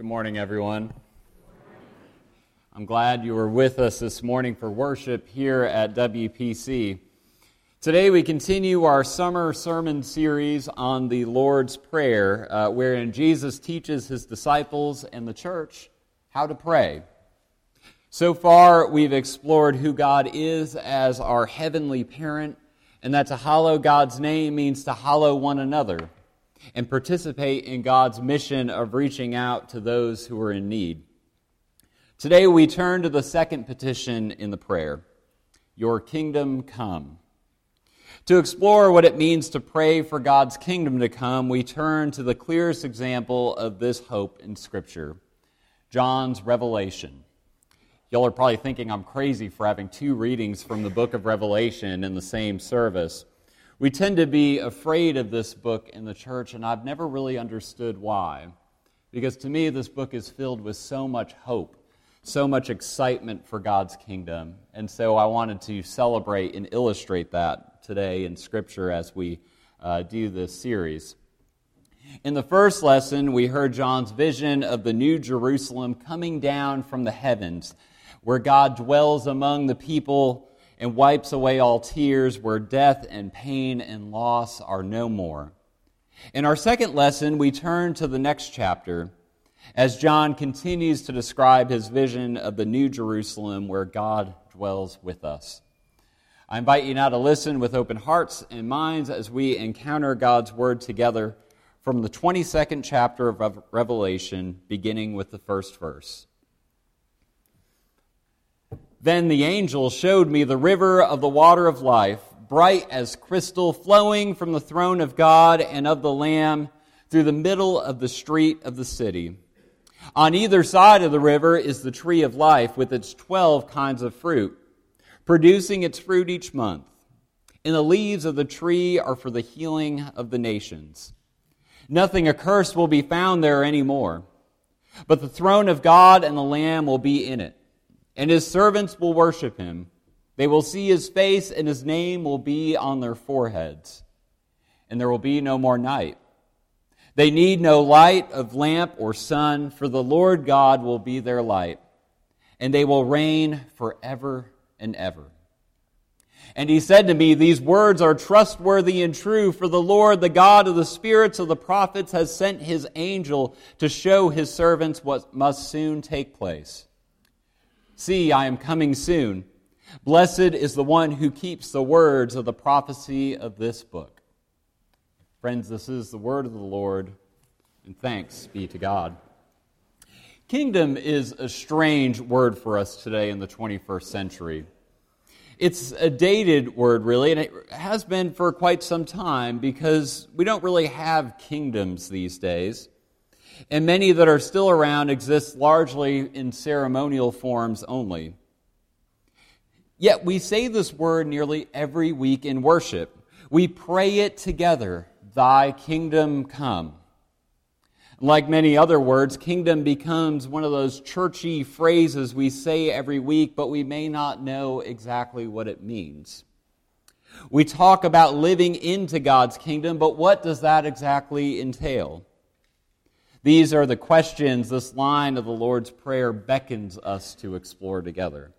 Good morning, everyone. I'm glad you were with us this morning for worship here at WPC. Today, we continue our summer sermon series on the Lord's Prayer, uh, wherein Jesus teaches his disciples and the church how to pray. So far, we've explored who God is as our heavenly parent, and that to hallow God's name means to hallow one another and participate in God's mission of reaching out to those who are in need. Today, we turn to the second petition in the prayer Your kingdom come. To explore what it means to pray for God's kingdom to come, we turn to the clearest example of this hope in Scripture John's Revelation. Y'all are probably thinking I'm crazy for having two readings from the book of Revelation in the same service. We tend to be afraid of this book in the church, and I've never really understood why. Because to me, this book is filled with so much hope, so much excitement for God's kingdom. And so I wanted to celebrate and illustrate that today in Scripture as we uh, do this series. In the first lesson, we heard John's vision of the New Jerusalem coming down from the heavens, where God dwells among the people and wipes away all tears, where death and pain and loss are no more. In our second lesson, we turn to the next chapter as John continues to describe his vision of the New Jerusalem where God dwells with us. I invite you now to listen with open hearts and minds as we encounter God's Word together from the 22nd chapter of Revelation, beginning with the first verse. Then the angel showed me the river of the water of life, bright as crystal, flowing from the throne of God and of the Lamb through the middle of the street of the city. On either side of the river is the tree of life with its twelve kinds of fruit producing its fruit each month. And the leaves of the tree are for the healing of the nations. Nothing accursed will be found there anymore. But the throne of God and the Lamb will be in it, and his servants will worship him. They will see his face, and his name will be on their foreheads. And there will be no more night. They need no light of lamp or sun, for the Lord God will be their light, and they will reign forever and ever. And he said to me, These words are trustworthy and true, for the Lord, the God of the spirits of the prophets, has sent his angel to show his servants what must soon take place. See, I am coming soon. Blessed is the one who keeps the words of the prophecy of this book. Friends, this is the word of the Lord, and thanks be to God. Kingdom is a strange word for us today in the 21st century. It's a dated word, really, and it has been for quite some time because we don't really have kingdoms these days. And many that are still around exist largely in ceremonial forms only. Yet we say this word nearly every week in worship. We pray it together Thy kingdom come. Like many other words, kingdom becomes one of those churchy phrases we say every week, but we may not know exactly what it means. We talk about living into God's kingdom, but what does that exactly entail? These are the questions this line of the Lord's Prayer beckons us to explore together.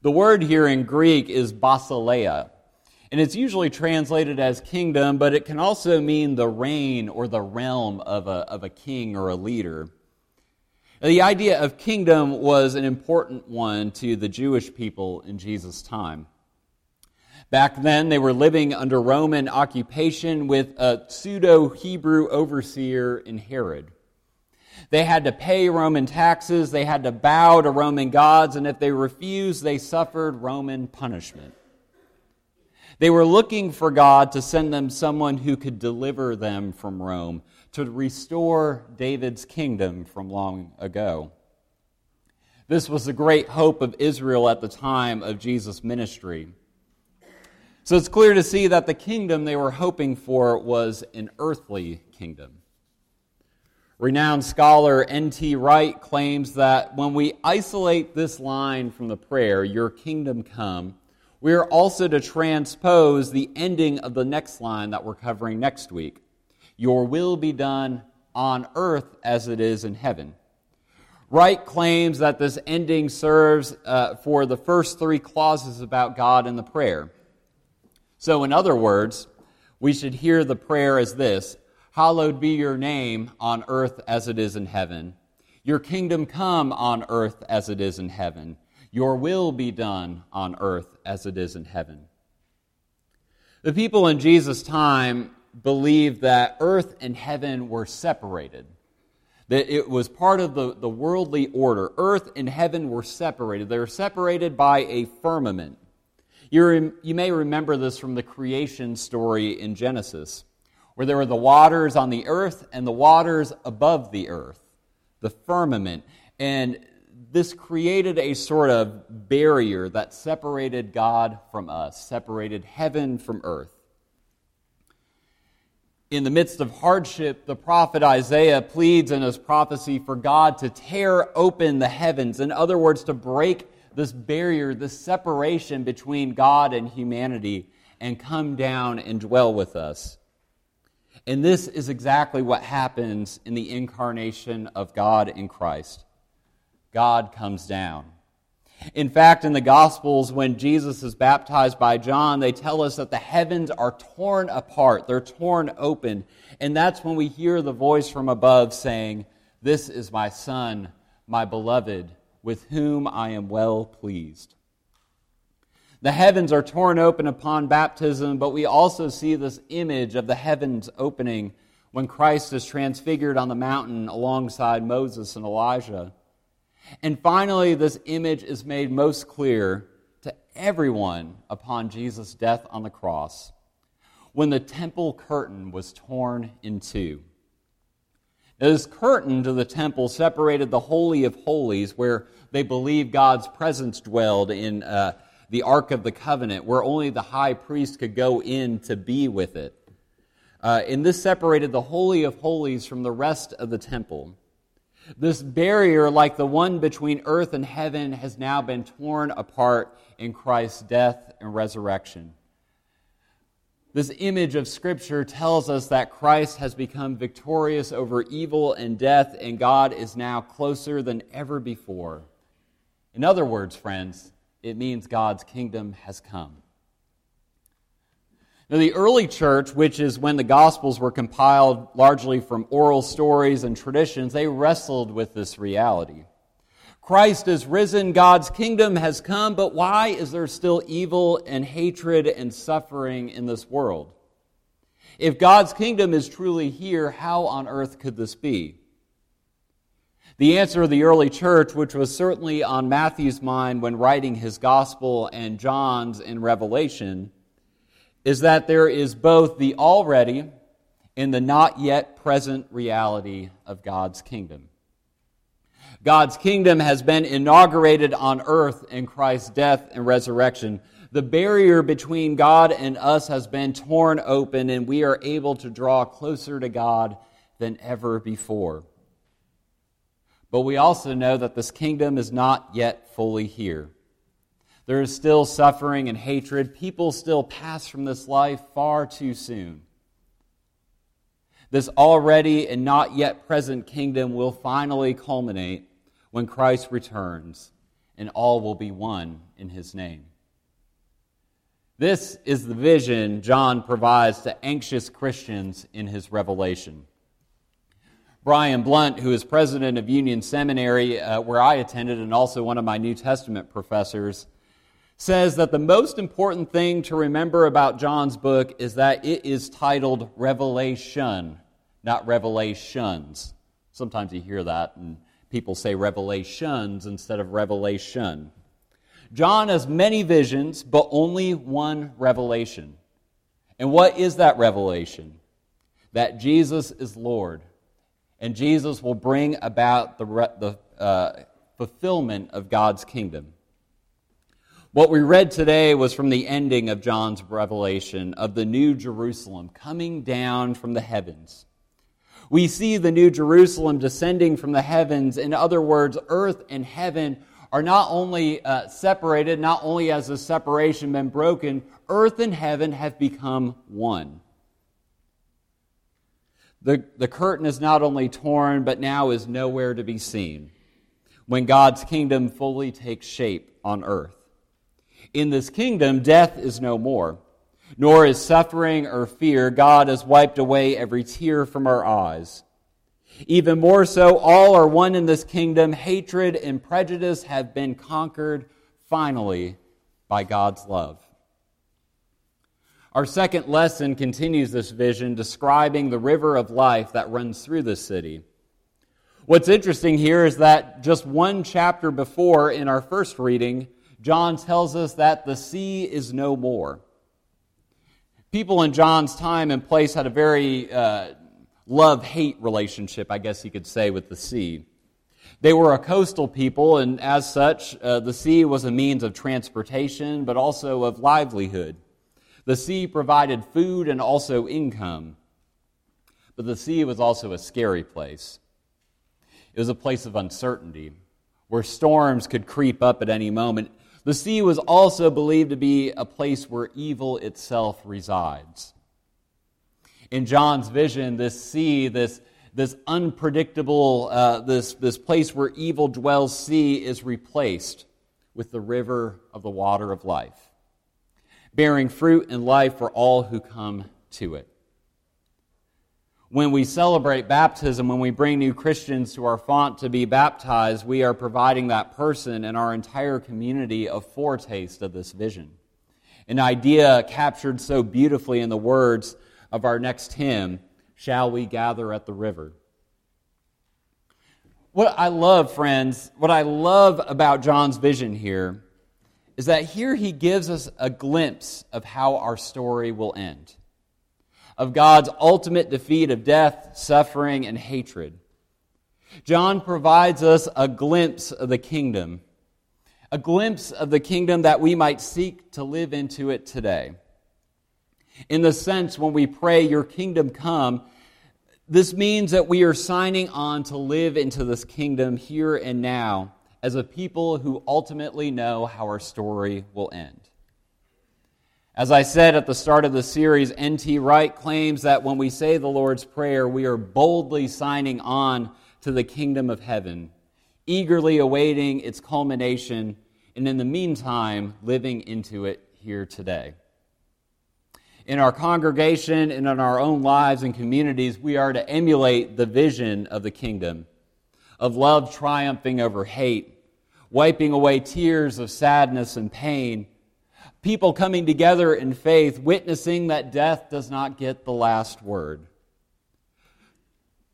The word here in Greek is basileia, and it's usually translated as kingdom, but it can also mean the reign or the realm of a, of a king or a leader. The idea of kingdom was an important one to the Jewish people in Jesus' time. Back then, they were living under Roman occupation with a pseudo Hebrew overseer in Herod. They had to pay Roman taxes, they had to bow to Roman gods, and if they refused, they suffered Roman punishment. They were looking for God to send them someone who could deliver them from Rome, to restore David's kingdom from long ago. This was the great hope of Israel at the time of Jesus' ministry. So it's clear to see that the kingdom they were hoping for was an earthly kingdom. Renowned scholar N.T. Wright claims that when we isolate this line from the prayer, Your kingdom come, we are also to transpose the ending of the next line that we're covering next week Your will be done on earth as it is in heaven. Wright claims that this ending serves uh, for the first three clauses about God in the prayer. So, in other words, we should hear the prayer as this Hallowed be your name on earth as it is in heaven. Your kingdom come on earth as it is in heaven. Your will be done on earth as it is in heaven. The people in Jesus' time believed that earth and heaven were separated, that it was part of the, the worldly order. Earth and heaven were separated. They were separated by a firmament. You you may remember this from the creation story in Genesis, where there were the waters on the earth and the waters above the earth the firmament. And this created a sort of barrier that separated God from us, separated heaven from earth. In the midst of hardship, the prophet Isaiah pleads in his prophecy for God to tear open the heavens. In other words, to break this barrier, this separation between God and humanity, and come down and dwell with us. And this is exactly what happens in the incarnation of God in Christ. God comes down. In fact, in the Gospels, when Jesus is baptized by John, they tell us that the heavens are torn apart, they're torn open. And that's when we hear the voice from above saying, This is my Son, my beloved, with whom I am well pleased. The heavens are torn open upon baptism, but we also see this image of the heavens opening when Christ is transfigured on the mountain alongside Moses and Elijah. And finally, this image is made most clear to everyone upon Jesus' death on the cross when the temple curtain was torn in two. This curtain to the temple separated the Holy of Holies, where they believed God's presence dwelled in. Uh, the Ark of the Covenant, where only the high priest could go in to be with it. Uh, and this separated the Holy of Holies from the rest of the temple. This barrier, like the one between earth and heaven, has now been torn apart in Christ's death and resurrection. This image of Scripture tells us that Christ has become victorious over evil and death, and God is now closer than ever before. In other words, friends, it means God's kingdom has come. Now, the early church, which is when the Gospels were compiled largely from oral stories and traditions, they wrestled with this reality. Christ is risen, God's kingdom has come, but why is there still evil and hatred and suffering in this world? If God's kingdom is truly here, how on earth could this be? The answer of the early church, which was certainly on Matthew's mind when writing his gospel and John's in Revelation, is that there is both the already and the not yet present reality of God's kingdom. God's kingdom has been inaugurated on earth in Christ's death and resurrection. The barrier between God and us has been torn open, and we are able to draw closer to God than ever before. But we also know that this kingdom is not yet fully here. There is still suffering and hatred. People still pass from this life far too soon. This already and not yet present kingdom will finally culminate when Christ returns, and all will be one in his name. This is the vision John provides to anxious Christians in his revelation. Brian Blount, who is president of Union Seminary, uh, where I attended, and also one of my New Testament professors, says that the most important thing to remember about John's book is that it is titled Revelation, not Revelations. Sometimes you hear that, and people say Revelations instead of Revelation. John has many visions, but only one revelation. And what is that revelation? That Jesus is Lord and Jesus will bring about the, the uh, fulfillment of God's kingdom. What we read today was from the ending of John's revelation of the New Jerusalem coming down from the heavens. We see the New Jerusalem descending from the heavens. In other words, earth and heaven are not only uh, separated, not only has the separation been broken, earth and heaven have become one. The, the curtain is not only torn, but now is nowhere to be seen when God's kingdom fully takes shape on earth. In this kingdom, death is no more, nor is suffering or fear. God has wiped away every tear from our eyes. Even more so, all are one in this kingdom. Hatred and prejudice have been conquered finally by God's love. Our second lesson continues this vision, describing the river of life that runs through the city. What's interesting here is that just one chapter before in our first reading, John tells us that the sea is no more. People in John's time and place had a very uh, love hate relationship, I guess you could say, with the sea. They were a coastal people, and as such, uh, the sea was a means of transportation, but also of livelihood. The sea provided food and also income. But the sea was also a scary place. It was a place of uncertainty, where storms could creep up at any moment. The sea was also believed to be a place where evil itself resides. In John's vision, this sea, this, this unpredictable, uh, this, this place where evil dwells, sea, is replaced with the river of the water of life bearing fruit and life for all who come to it. When we celebrate baptism, when we bring new Christians to our font to be baptized, we are providing that person and our entire community a foretaste of this vision. An idea captured so beautifully in the words of our next hymn, Shall We Gather at the River? What I love, friends, what I love about John's vision here is that here he gives us a glimpse of how our story will end of God's ultimate defeat of death, suffering, and hatred. John provides us a glimpse of the kingdom, a glimpse of the kingdom that we might seek to live into it today. In the sense, when we pray, Your kingdom come, this means that we are signing on to live into this kingdom here and now as a people who ultimately know how our story will end. As I said at the start of the series, N.T. Wright claims that when we say the Lord's Prayer, we are boldly signing on to the kingdom of heaven, eagerly awaiting its culmination, and in the meantime, living into it here today. In our congregation and in our own lives and communities, we are to emulate the vision of the kingdom of love triumphing over hate, wiping away tears of sadness and pain, people coming together in faith, witnessing that death does not get the last word.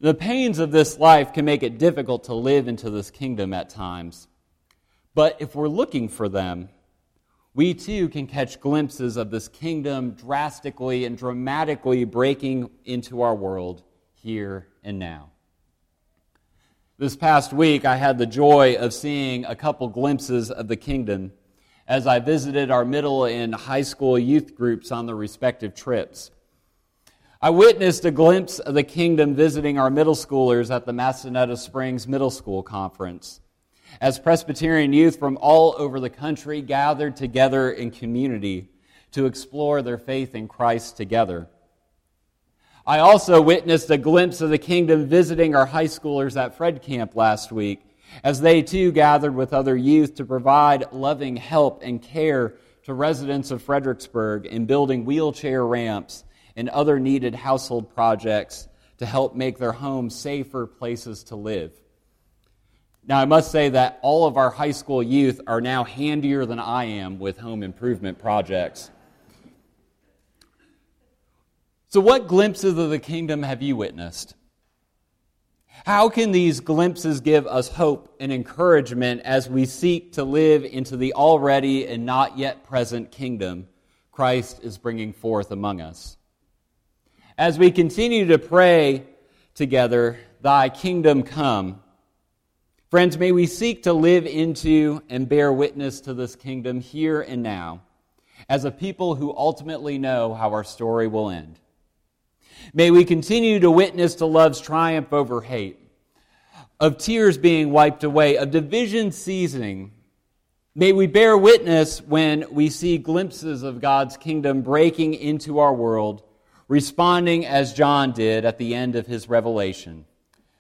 The pains of this life can make it difficult to live into this kingdom at times. But if we're looking for them, we too can catch glimpses of this kingdom drastically and dramatically breaking into our world here and now. This past week, I had the joy of seeing a couple glimpses of the kingdom as I visited our middle and high school youth groups on their respective trips. I witnessed a glimpse of the kingdom visiting our middle schoolers at the Massanetta Springs Middle School Conference as Presbyterian youth from all over the country gathered together in community to explore their faith in Christ together. I also witnessed a glimpse of the kingdom visiting our high schoolers at Fred Camp last week as they too gathered with other youth to provide loving help and care to residents of Fredericksburg in building wheelchair ramps and other needed household projects to help make their homes safer places to live. Now, I must say that all of our high school youth are now handier than I am with home improvement projects. So, what glimpses of the kingdom have you witnessed? How can these glimpses give us hope and encouragement as we seek to live into the already and not yet present kingdom Christ is bringing forth among us? As we continue to pray together, Thy kingdom come, friends, may we seek to live into and bear witness to this kingdom here and now as a people who ultimately know how our story will end. May we continue to witness to love's triumph over hate, of tears being wiped away, of division ceasing. May we bear witness when we see glimpses of God's kingdom breaking into our world, responding as John did at the end of his revelation,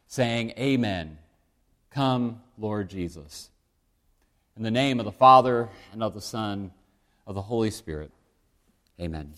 saying, Amen. Come, Lord Jesus. In the name of the Father, and of the Son, and of the Holy Spirit. Amen.